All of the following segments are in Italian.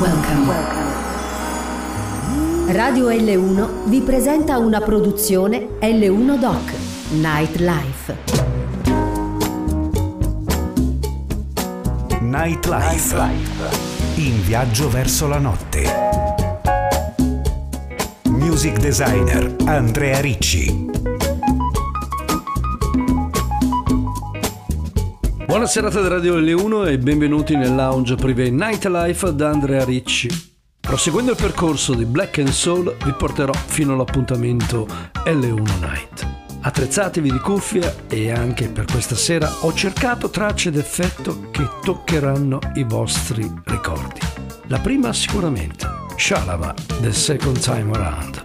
Welcome. Radio L1 vi presenta una produzione L1 Doc Nightlife. Nightlife. In viaggio verso la notte. Music designer Andrea Ricci. Buona serata da Radio L1 e benvenuti nel lounge privé Nightlife da Andrea Ricci. Proseguendo il percorso di Black and Soul vi porterò fino all'appuntamento L1 Night. Attrezzatevi di cuffia e anche per questa sera ho cercato tracce d'effetto che toccheranno i vostri ricordi. La prima sicuramente, Shalava, The Second Time Around.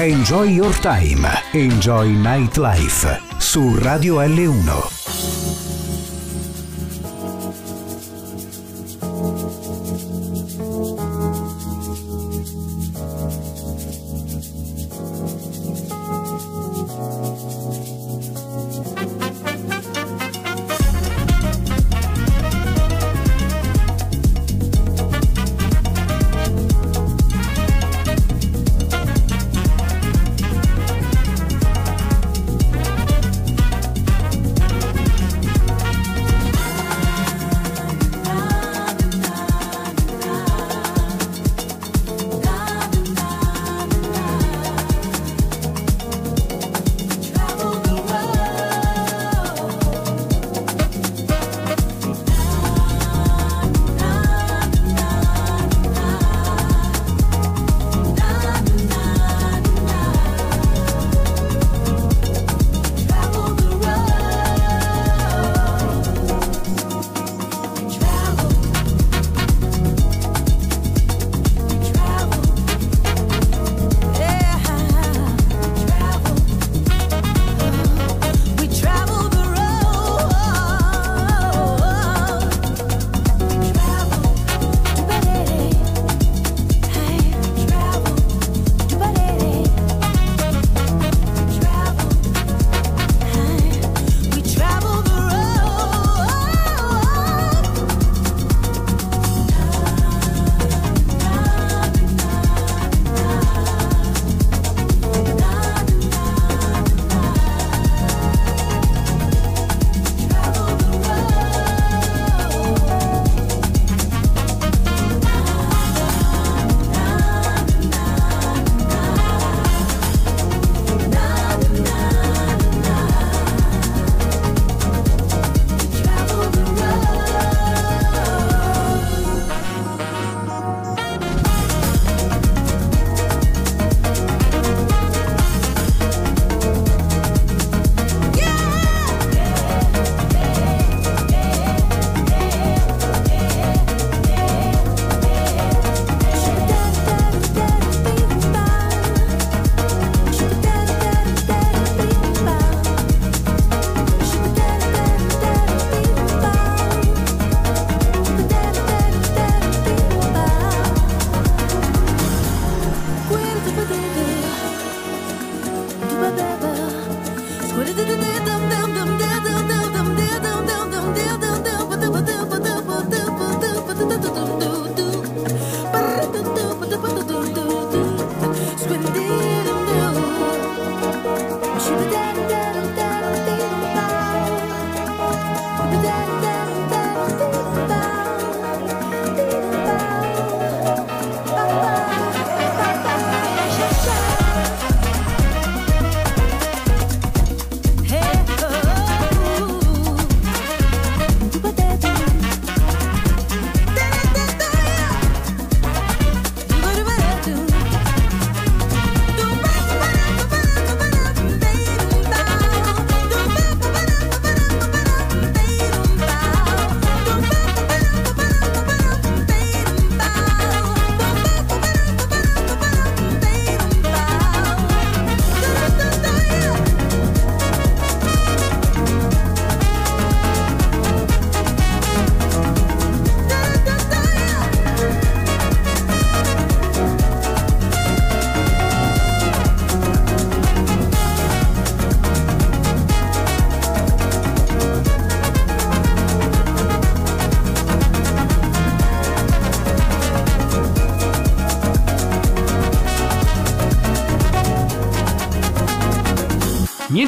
Enjoy Your Time, Enjoy Nightlife su Radio L1.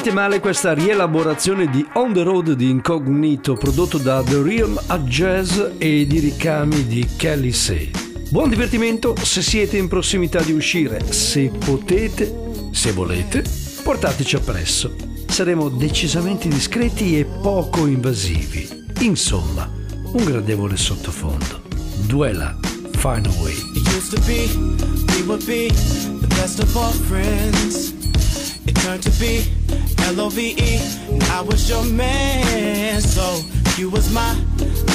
Niente male questa rielaborazione di On the Road di Incognito prodotto da The Realm a Jazz e di ricami di Kelly Say. Buon divertimento se siete in prossimità di uscire, se potete, se volete, portateci appresso. Saremo decisamente discreti e poco invasivi. Insomma, un gradevole sottofondo. Duela, find a way. It turned to be L-O-V-E, I was your man. So you was my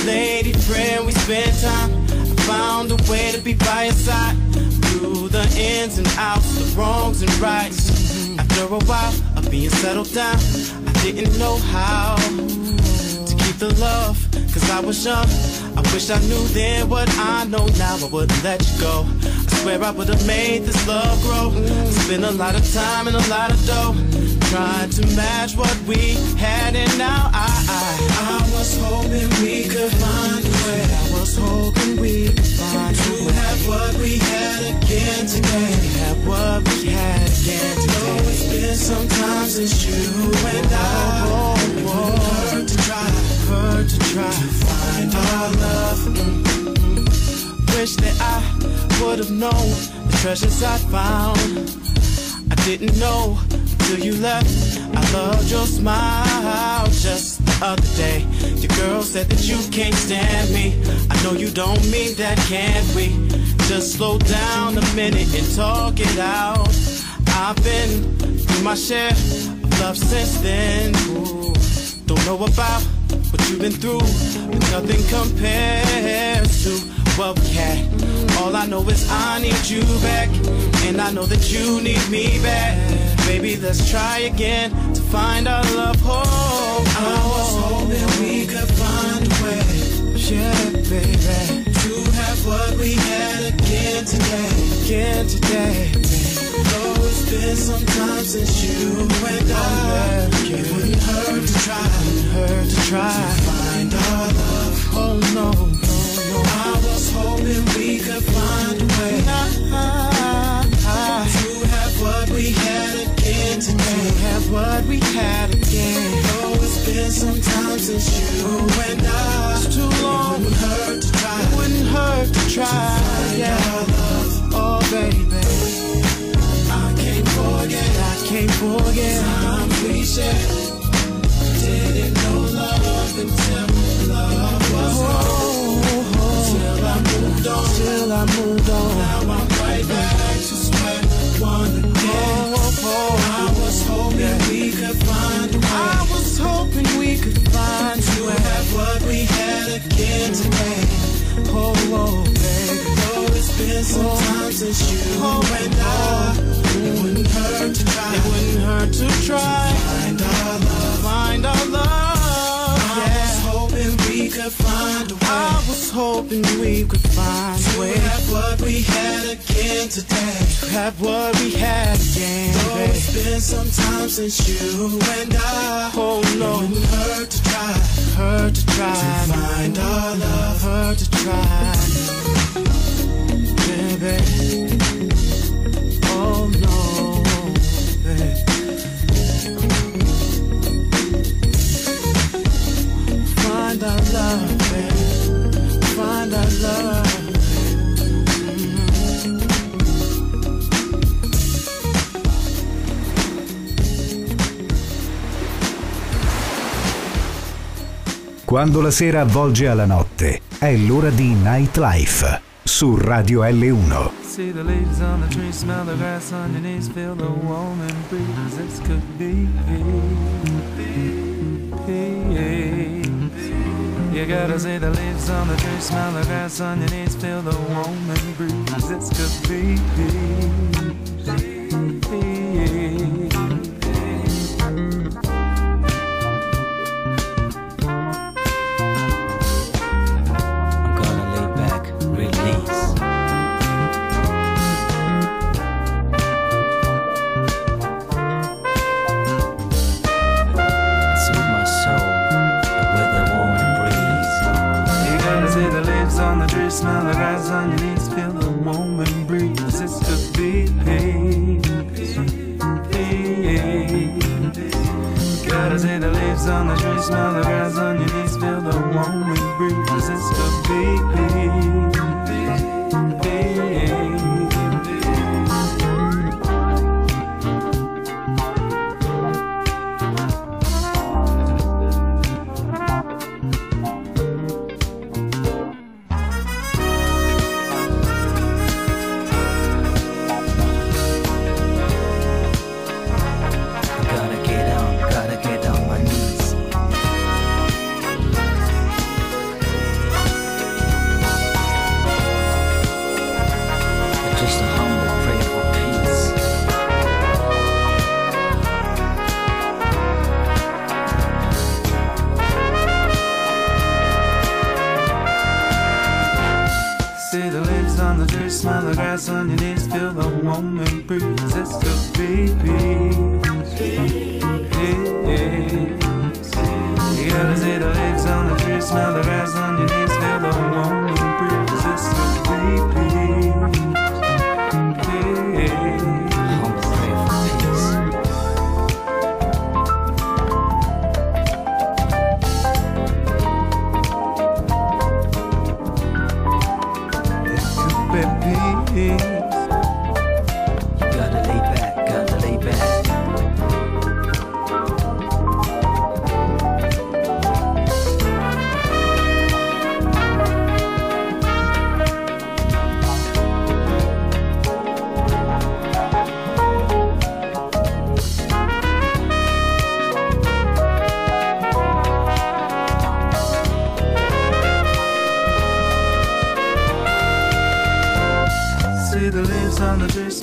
lady friend. We spent time. I found a way to be by your side through the ins and outs, the wrongs and rights. After a while of being settled down, I didn't know how to keep the love, cause I was young. I wish I knew then what I know now, I wouldn't let you go. I swear I would've made this love grow. Spent a lot of time and a lot of dough trying to match what we had, and now I, I, was hoping we could find a way. I was hoping we could find a way to have what we had again today. Have what we had again today. Though it's been some time since you and I. Oh, oh, oh. Hurt to try, hurt to try to find our love. Wish that I would have known the treasures I found. I didn't know till you left. I loved your smile just the other day. Your girl said that you can't stand me. I know you don't mean that, can we? Just slow down a minute and talk it out. I've been through my share of love since then. Ooh, don't know about what you've been through, but nothing compares to what we had. All I know is I need you back, and I know that you need me back. Baby, let's try again to find our love home. I was hoping we could find a way, yeah, baby, to have what we had again today, again today. Though it's been some time since you and I, it wouldn't hurt to try, Wouldn't hurt to try to find our love. Oh no, no, no. I was hoping we could find a way to have what we had again today. To have what we had again. Though it's been some time since you and I, it's too long. It wouldn't hurt to try. It wouldn't hurt to try. To yeah. love. Oh baby. I can't forget, I can't forget time we shared. Didn't know love until love was oh, gone. Oh, oh. Till I moved on, till I moved on. Now I'm right back to square one it's been some time you and I. It wouldn't hurt to try. It wouldn't hurt to try. Find our love. Find our love. I was hoping we could find a way. I was hoping we could find a way. To have what we had again today. To have what we had again. Though it's been some time since you and I. Oh no. It wouldn't hurt to try. Hurt to try. To find our love. Hurt to try. Quando la sera avvolge alla notte, è l'ora di Nightlife su Radio L1. See the leaves on the tree, smell the grass on your knees, feel the warm and breeze. This could be You gotta see the leaves on the tree, smell the grass on your knees, feel the warm and breeze. This could be eyes on knees, feel the moment breathe, It's be big. Gotta see the leaves on the tree, smell the grass.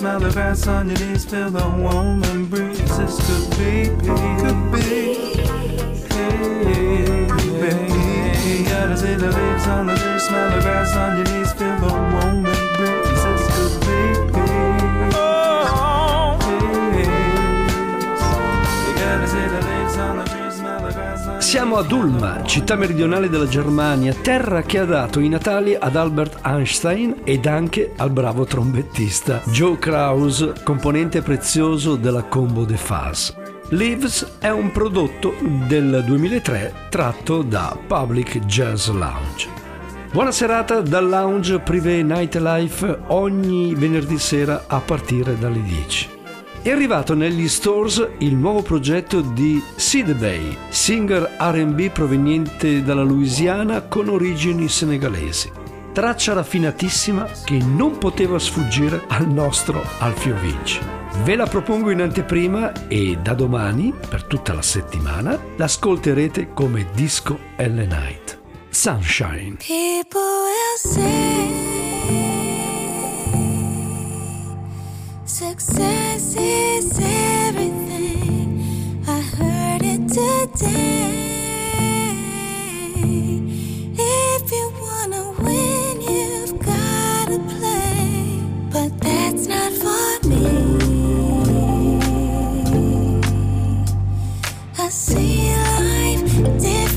Smell the grass on your knees, feel the warm and breeze. This could be, could be. Hey, baby. Gotta see the leaves on the tree, smell the grass on your knees, feel the warm Siamo ad Ulm, città meridionale della Germania, terra che ha dato i natali ad Albert Einstein ed anche al bravo trombettista Joe Kraus, componente prezioso della combo de Fuzz. Leaves è un prodotto del 2003 tratto da Public Jazz Lounge. Buona serata dal lounge Privé Nightlife ogni venerdì sera a partire dalle 10. È arrivato negli stores il nuovo progetto di Sid Bay, singer RB proveniente dalla Louisiana con origini senegalesi. Traccia raffinatissima che non poteva sfuggire al nostro Alfio Vinci. Ve la propongo in anteprima e da domani, per tutta la settimana, l'ascolterete come Disco L Night. Sunshine. People will say success is everything. I heard it today. If you wanna win, you've gotta play. But that's not for me. I see life differently.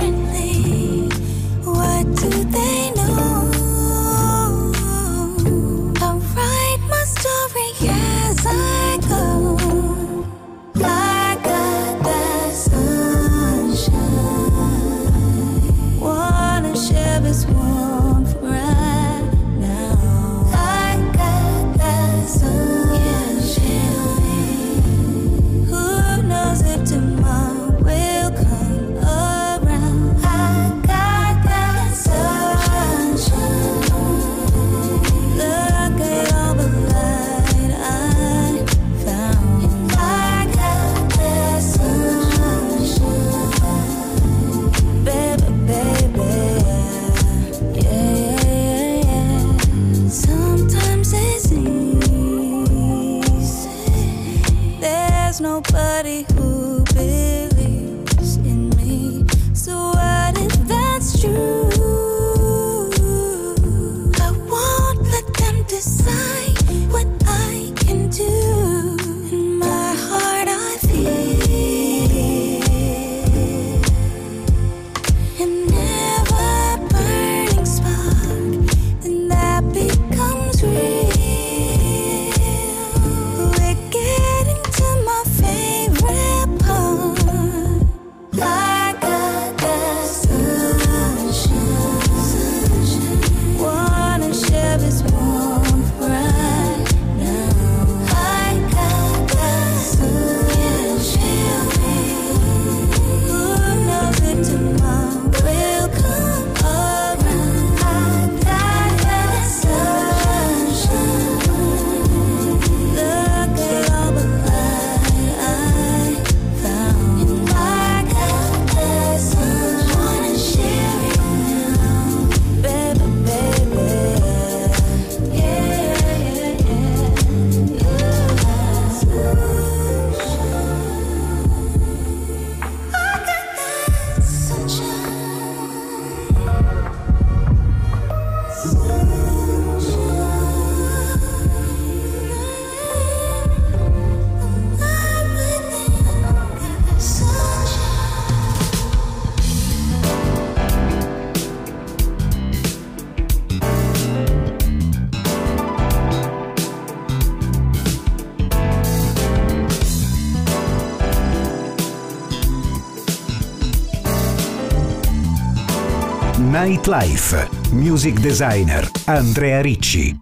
Nightlife. Music designer Andrea Ricci.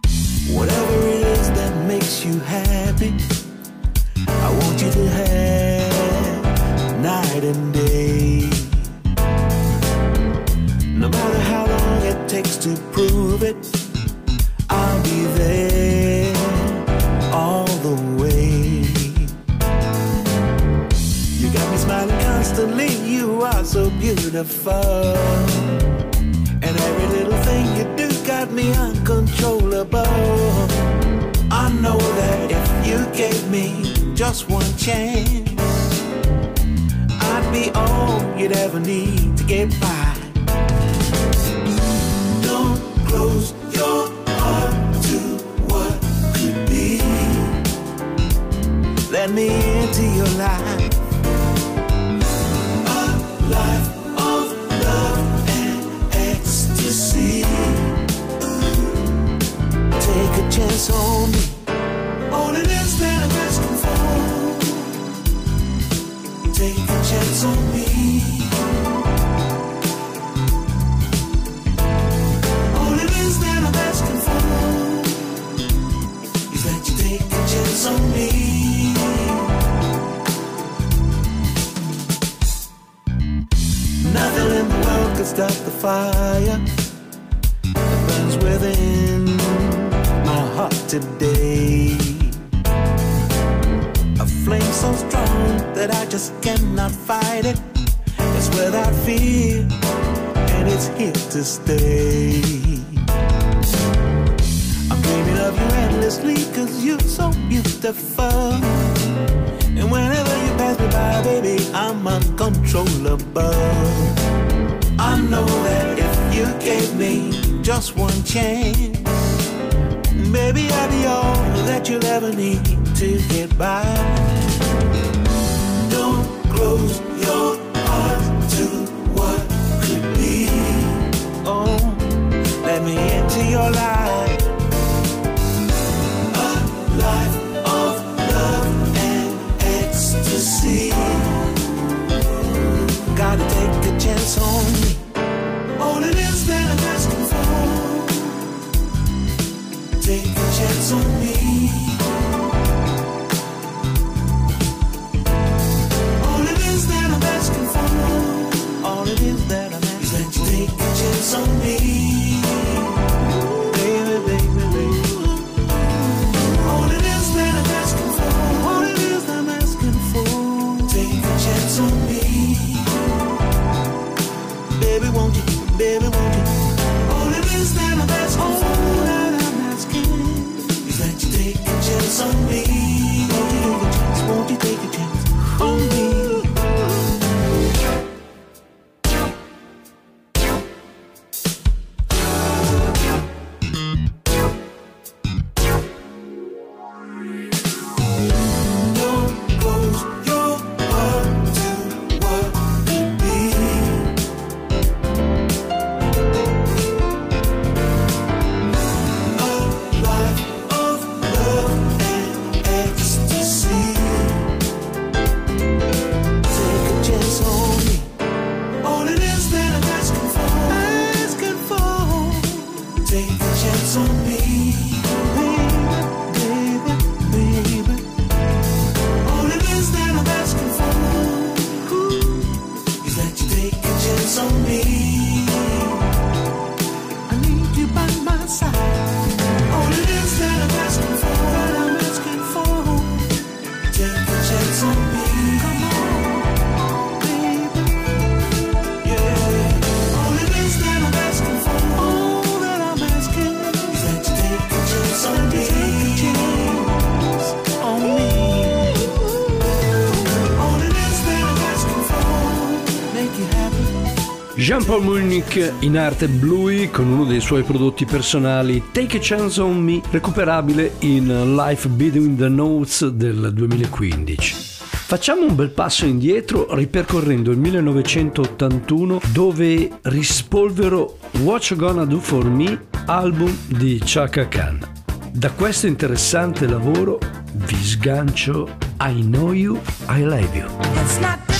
Whatever it is that makes you happy, I want you to have night and day. No matter how long it takes to prove it, I'll be there all the way. You got me smiling constantly, you are so beautiful. chance, I'd be all you'd ever need to get by. Don't close your heart to what could be. Let me into your life. on me. Paul Munich in arte Bluey con uno dei suoi prodotti personali Take a Chance on Me, recuperabile in Life Between the Notes del 2015. Facciamo un bel passo indietro ripercorrendo il 1981 dove rispolvero What You Gonna Do For Me, album di Chaka Khan. Da questo interessante lavoro vi sgancio I Know You, I Love You.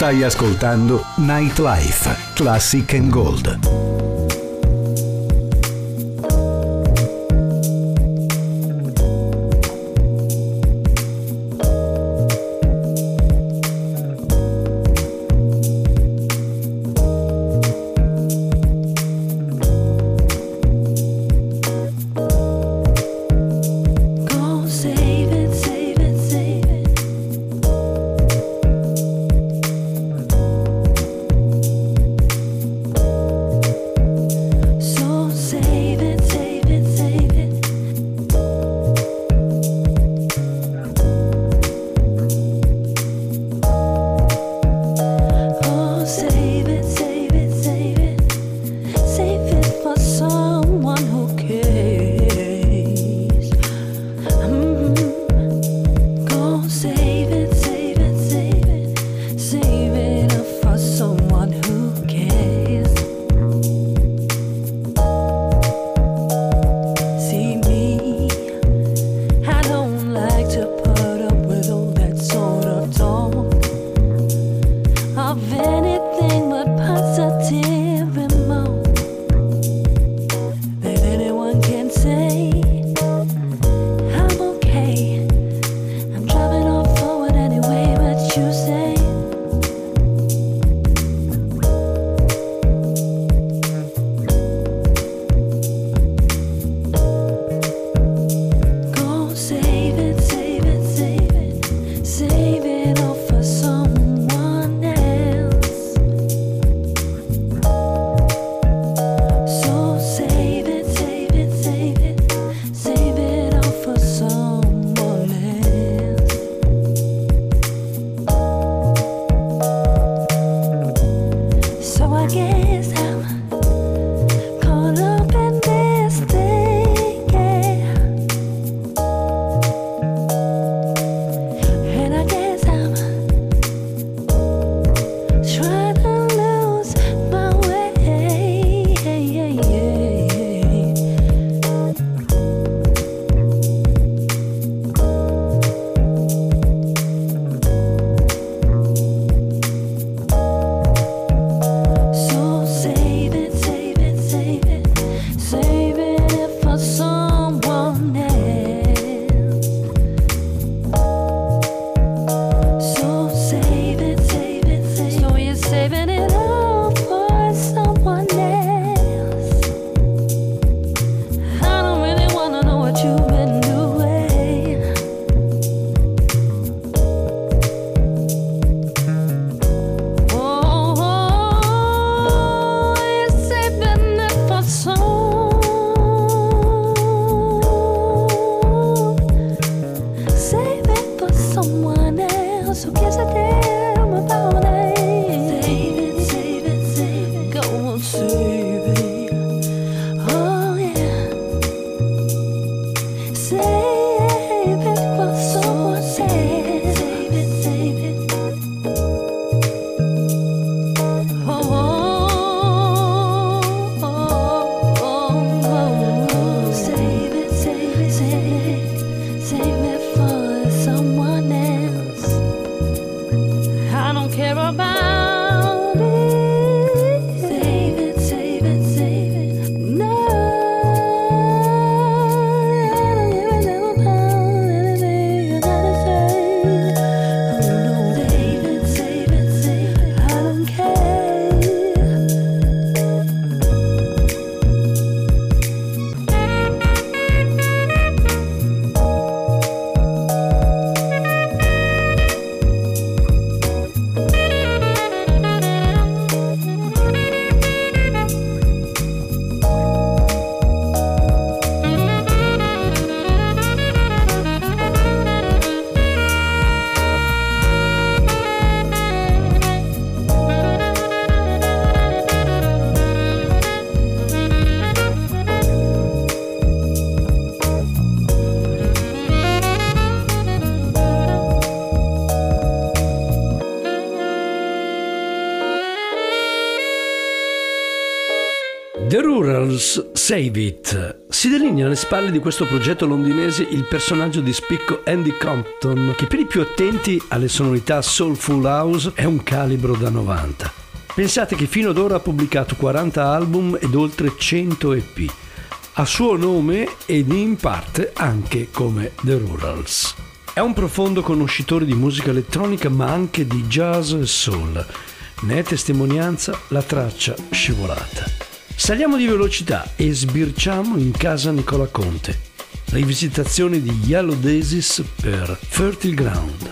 Stai ascoltando Nightlife, Classic and Gold. Save It. Si delinea alle spalle di questo progetto londinese il personaggio di spicco Andy Compton, che per i più attenti alle sonorità soulful house è un calibro da 90. Pensate che fino ad ora ha pubblicato 40 album ed oltre 100 EP. A suo nome ed in parte anche come The Rurals. È un profondo conoscitore di musica elettronica ma anche di jazz e soul. Ne è testimonianza la traccia scivolata. Saliamo di velocità e sbirciamo in casa Nicola Conte. Rivisitazione di Yellow Daisies per Fertile Ground.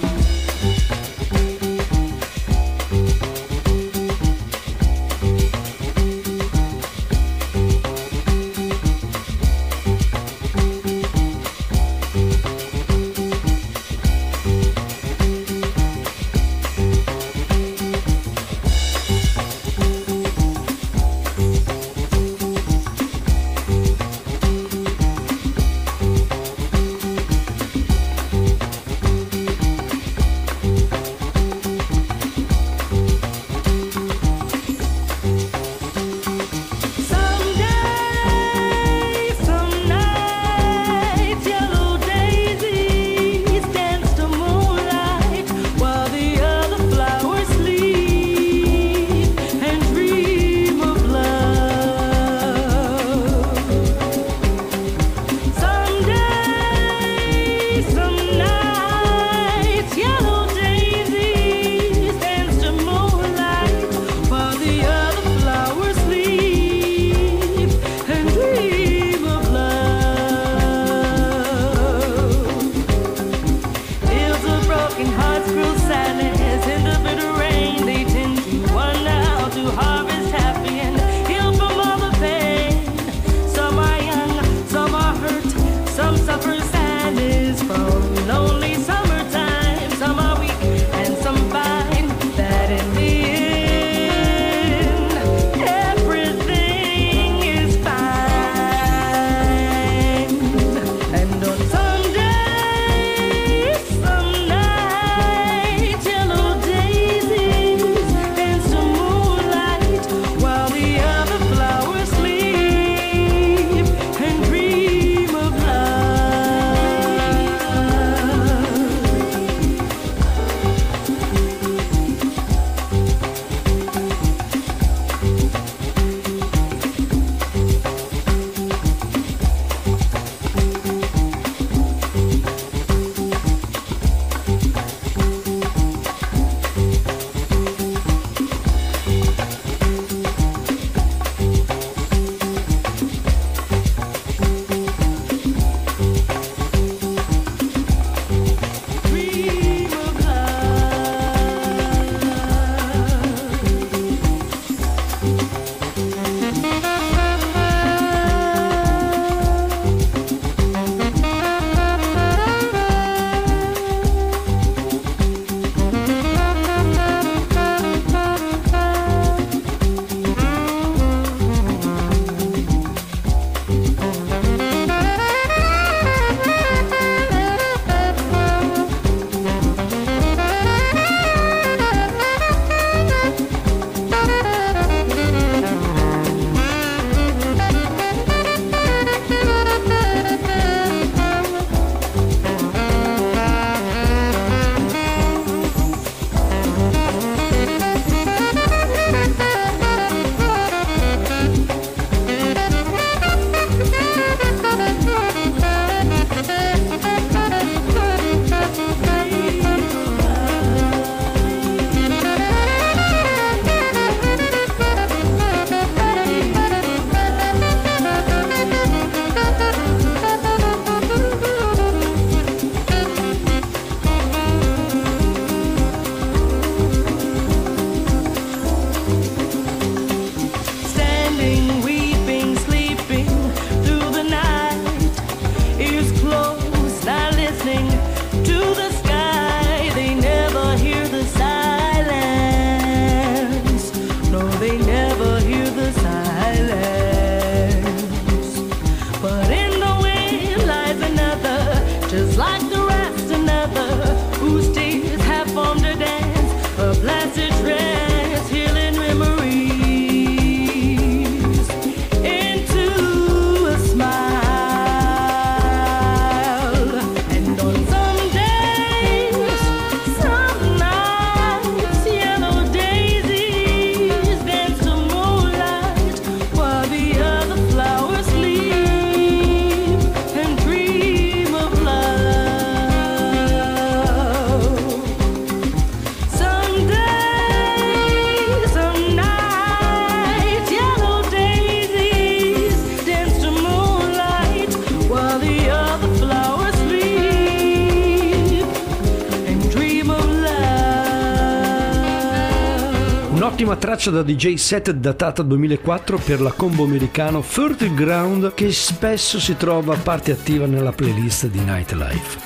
traccia da DJ set datata 2004 per la combo americano Fertile Ground che spesso si trova parte attiva nella playlist di Nightlife.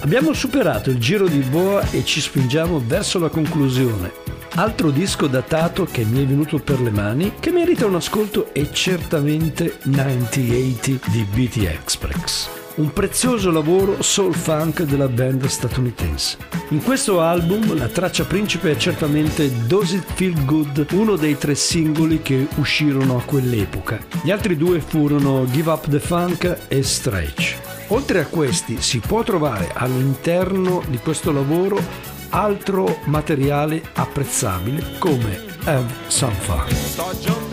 Abbiamo superato il giro di boa e ci spingiamo verso la conclusione. Altro disco datato che mi è venuto per le mani, che merita un ascolto è certamente 9080 di BT Express un prezioso lavoro soul funk della band statunitense. In questo album la traccia principe è certamente Does It Feel Good, uno dei tre singoli che uscirono a quell'epoca. Gli altri due furono Give Up the Funk e Stretch. Oltre a questi si può trovare all'interno di questo lavoro altro materiale apprezzabile come Have Some Fun.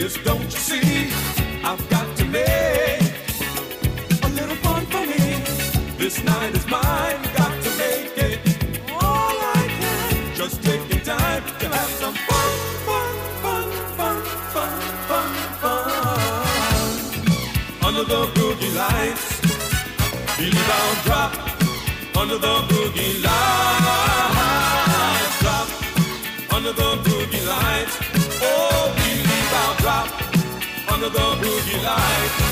is, don't you see? I've got life.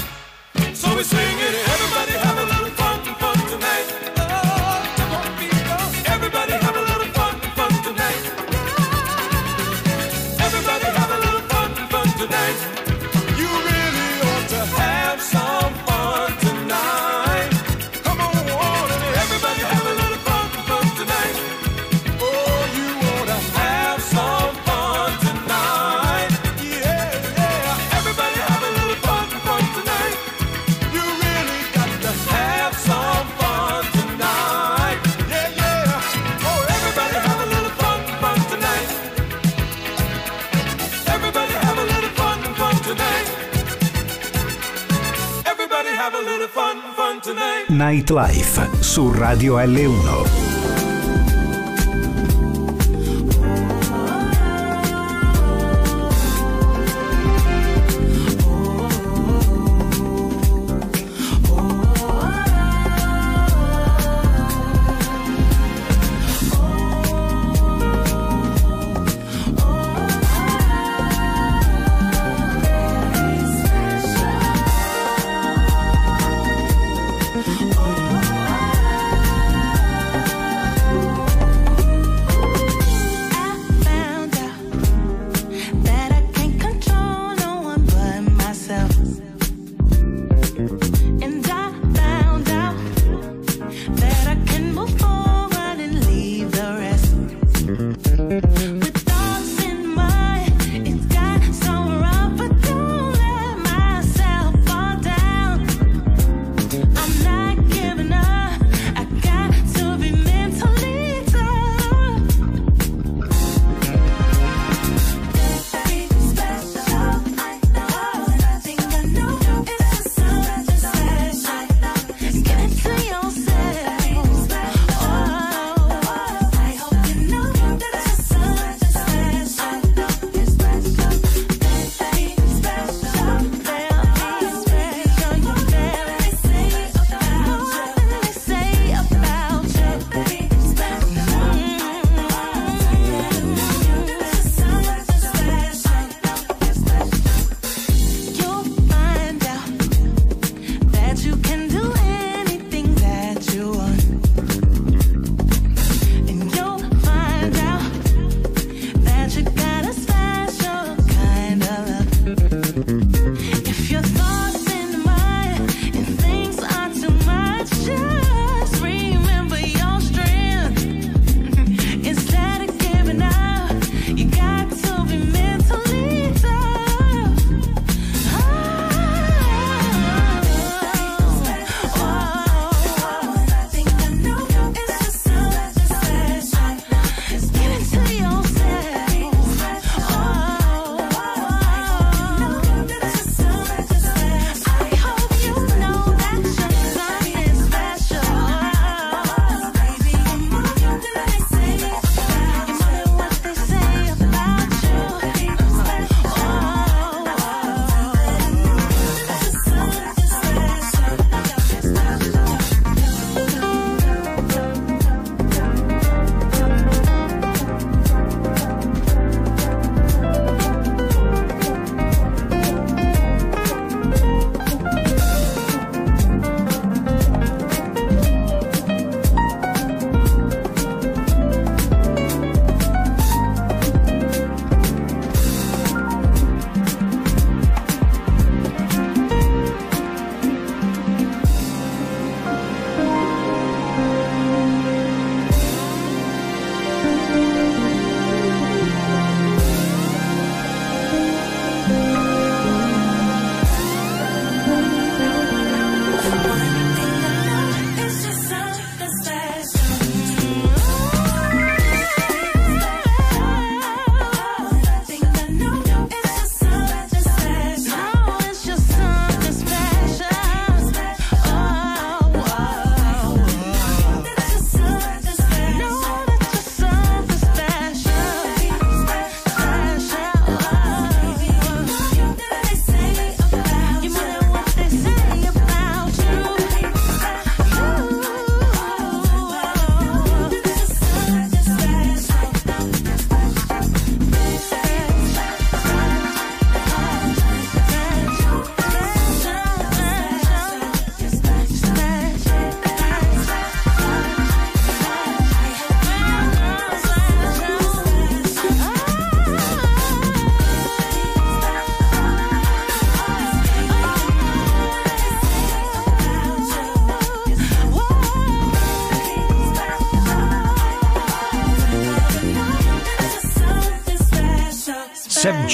Nightlife su Radio L1.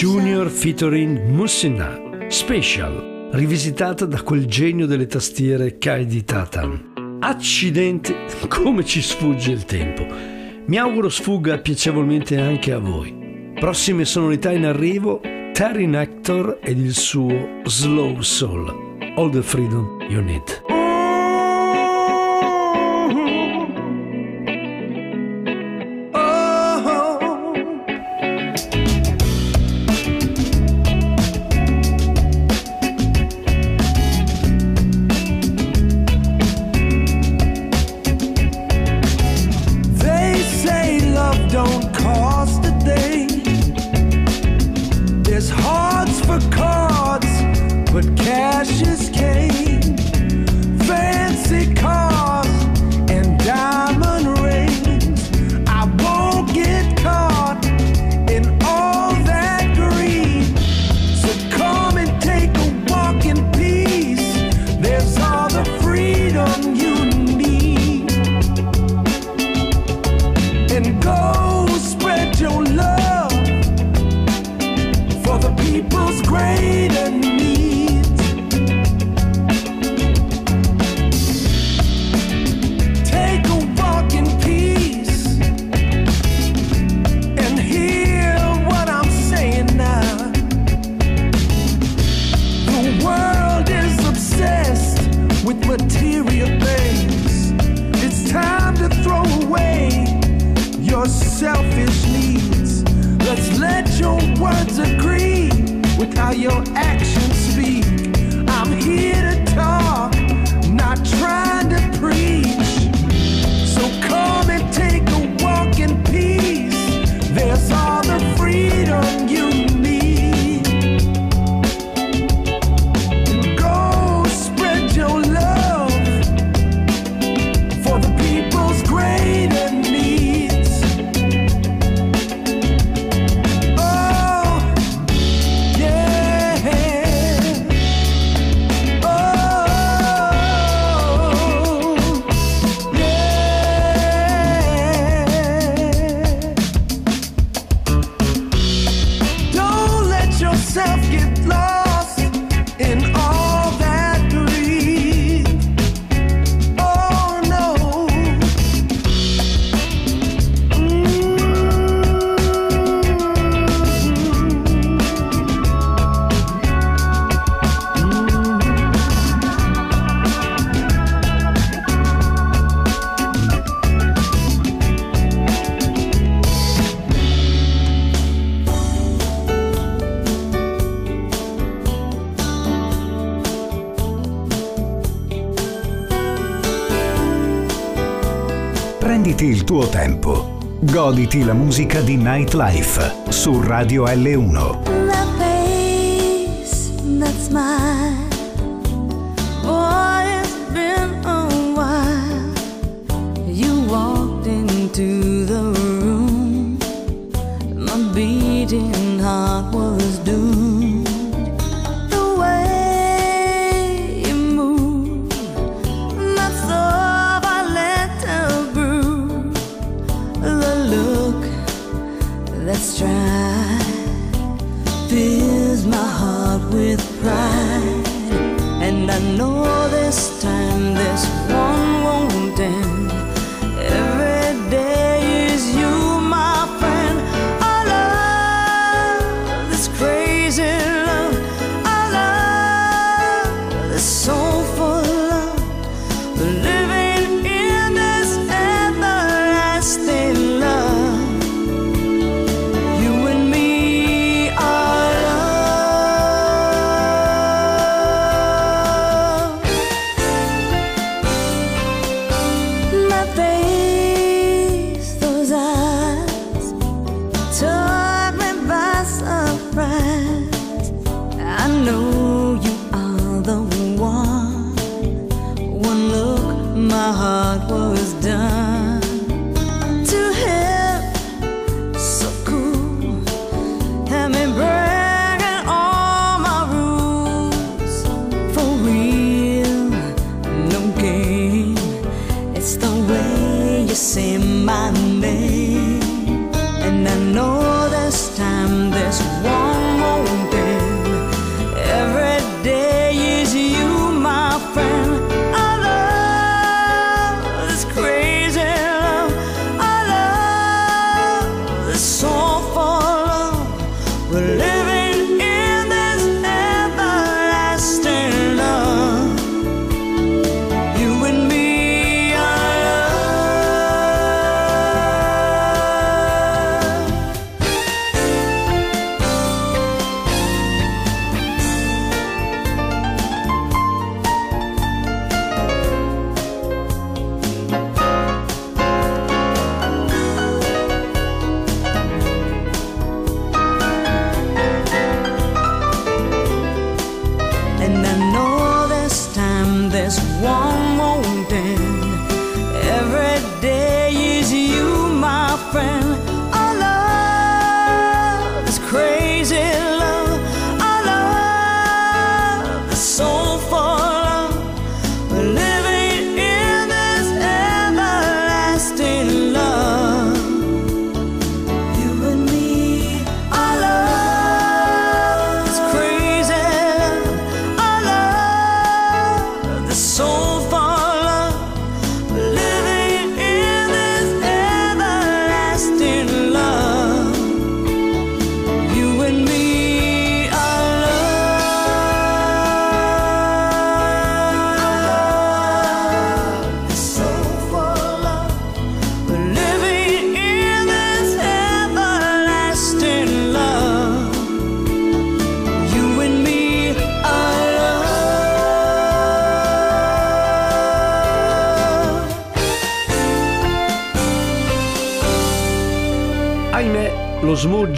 Junior featuring Mussina, Special, rivisitata da quel genio delle tastiere Kai di Tatan. Accidente, come ci sfugge il tempo. Mi auguro sfugga piacevolmente anche a voi. Prossime sonorità in arrivo, Terry Nector ed il suo Slow Soul. All the freedom you need. let your words agree with how your actions speak. I'm here to tuo tempo. Goditi la musica di Nightlife su Radio L1. The face that's mine. Boy, it's been a while. You walked into the room. My beating heart was doomed.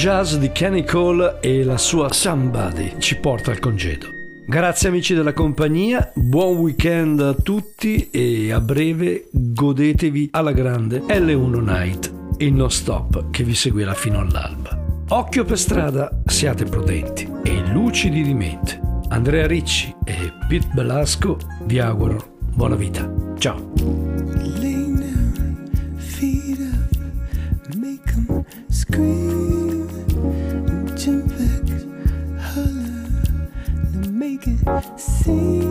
jazz di Kenny Cole e la sua Somebody ci porta al congedo. Grazie amici della compagnia, buon weekend a tutti e a breve godetevi alla grande L1 Night, il non stop che vi seguirà fino all'alba. Occhio per strada, siate prudenti e lucidi di mente. Andrea Ricci e Pete Belasco vi auguro buona vita. Ciao! See.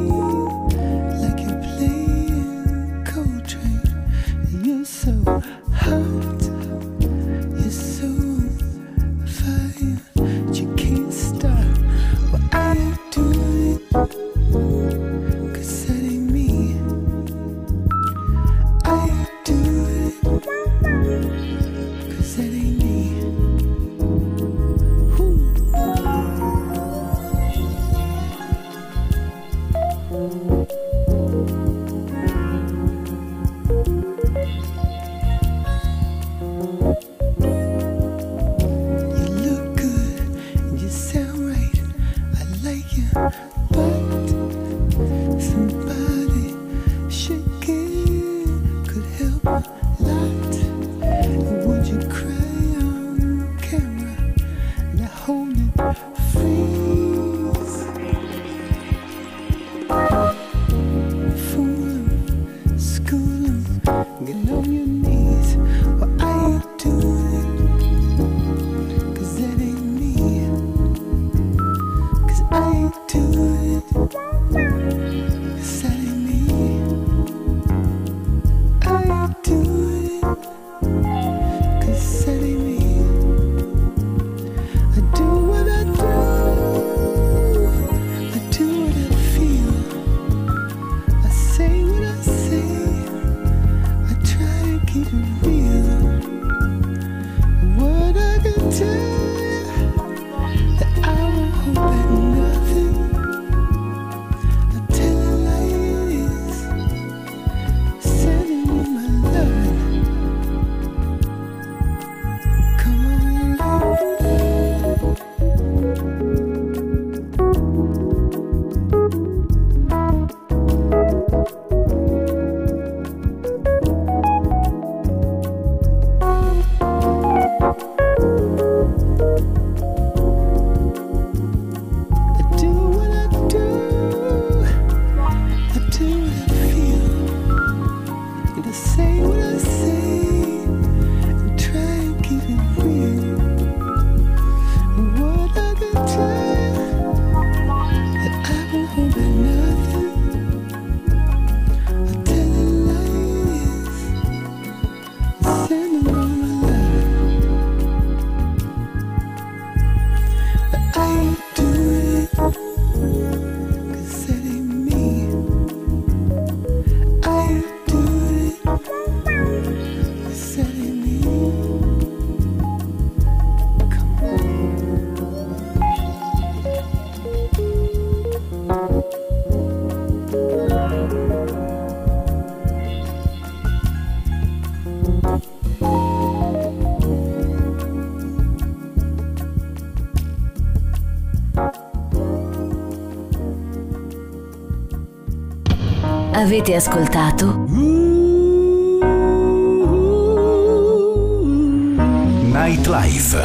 You. Avete ascoltato? Nightlife